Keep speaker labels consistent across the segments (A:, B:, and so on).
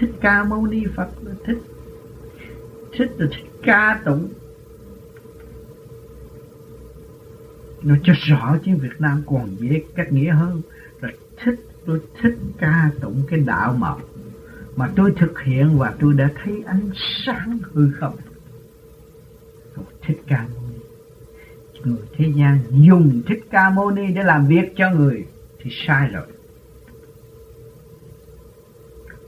A: thích ca mâu ni phật là thích. Thích là thích ca tụng. Nó cho rõ chứ Việt Nam còn dễ cách nghĩa hơn. Là thích, tôi thích ca tụng cái đạo màu mà tôi thực hiện và tôi đã thấy ánh sáng hư không. Tôi thích ca mâu ni. Người thế gian dùng thích ca mâu ni để làm việc cho người thì sai rồi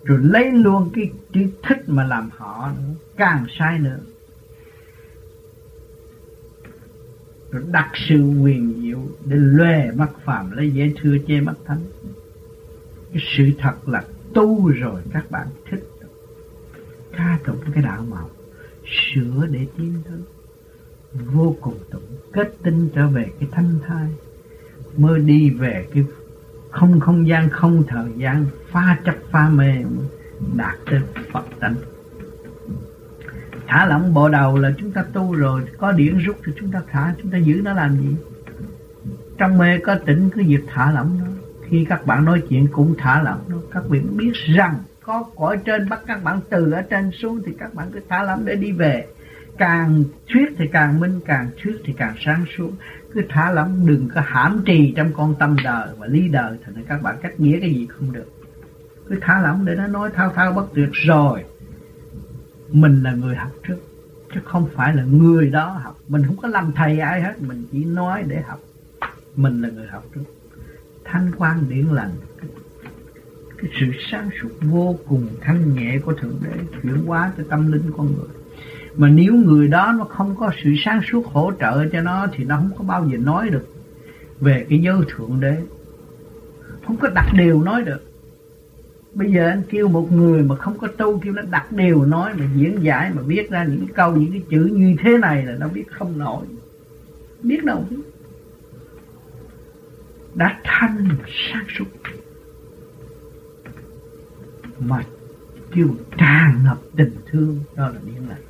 A: rồi lấy luôn cái trí thích mà làm họ nữa, càng sai nữa. Rồi đặt sự quyền diệu để lòe mắt phàm lấy dễ thưa chê mắt thánh. Cái sự thật là tu rồi các bạn thích. Ca tụng cái đạo màu sửa để tiến tới. Vô cùng tụng kết tinh trở về cái thanh thai. Mới đi về cái không không gian, không thời gian, pha chấp, pha mê, đạt tới Phật tánh. Thả lỏng bộ đầu là chúng ta tu rồi, có điển rút thì chúng ta thả, chúng ta giữ nó làm gì? Trong mê có tỉnh, cứ việc thả lỏng nó khi các bạn nói chuyện cũng thả lỏng nó các vị biết rằng có cõi trên bắt các bạn từ ở trên xuống thì các bạn cứ thả lỏng để đi về càng thuyết thì càng minh, càng thuyết thì càng sáng suốt. Cứ thả lỏng, đừng có hãm trì trong con tâm đời và ly đời thì các bạn cách nghĩa cái gì không được. Cứ thả lỏng để nó nói thao thao bất tuyệt rồi. Mình là người học trước, chứ không phải là người đó học. Mình không có làm thầy ai hết, mình chỉ nói để học. Mình là người học trước. Thanh quan điển lành, cái sự sáng suốt vô cùng thanh nhẹ của thượng đế, chuyển hóa cho tâm linh con người mà nếu người đó nó không có sự sáng suốt hỗ trợ cho nó thì nó không có bao giờ nói được về cái giới thượng đế. Không có đặt điều nói được. Bây giờ anh kêu một người mà không có tu, kêu nó đặt điều nói mà diễn giải, mà viết ra những cái câu, những cái chữ như thế này là nó biết không nổi. Biết đâu biết. Đã thanh sáng suốt. Mà kêu tràn ngập tình thương, đó là điển lành.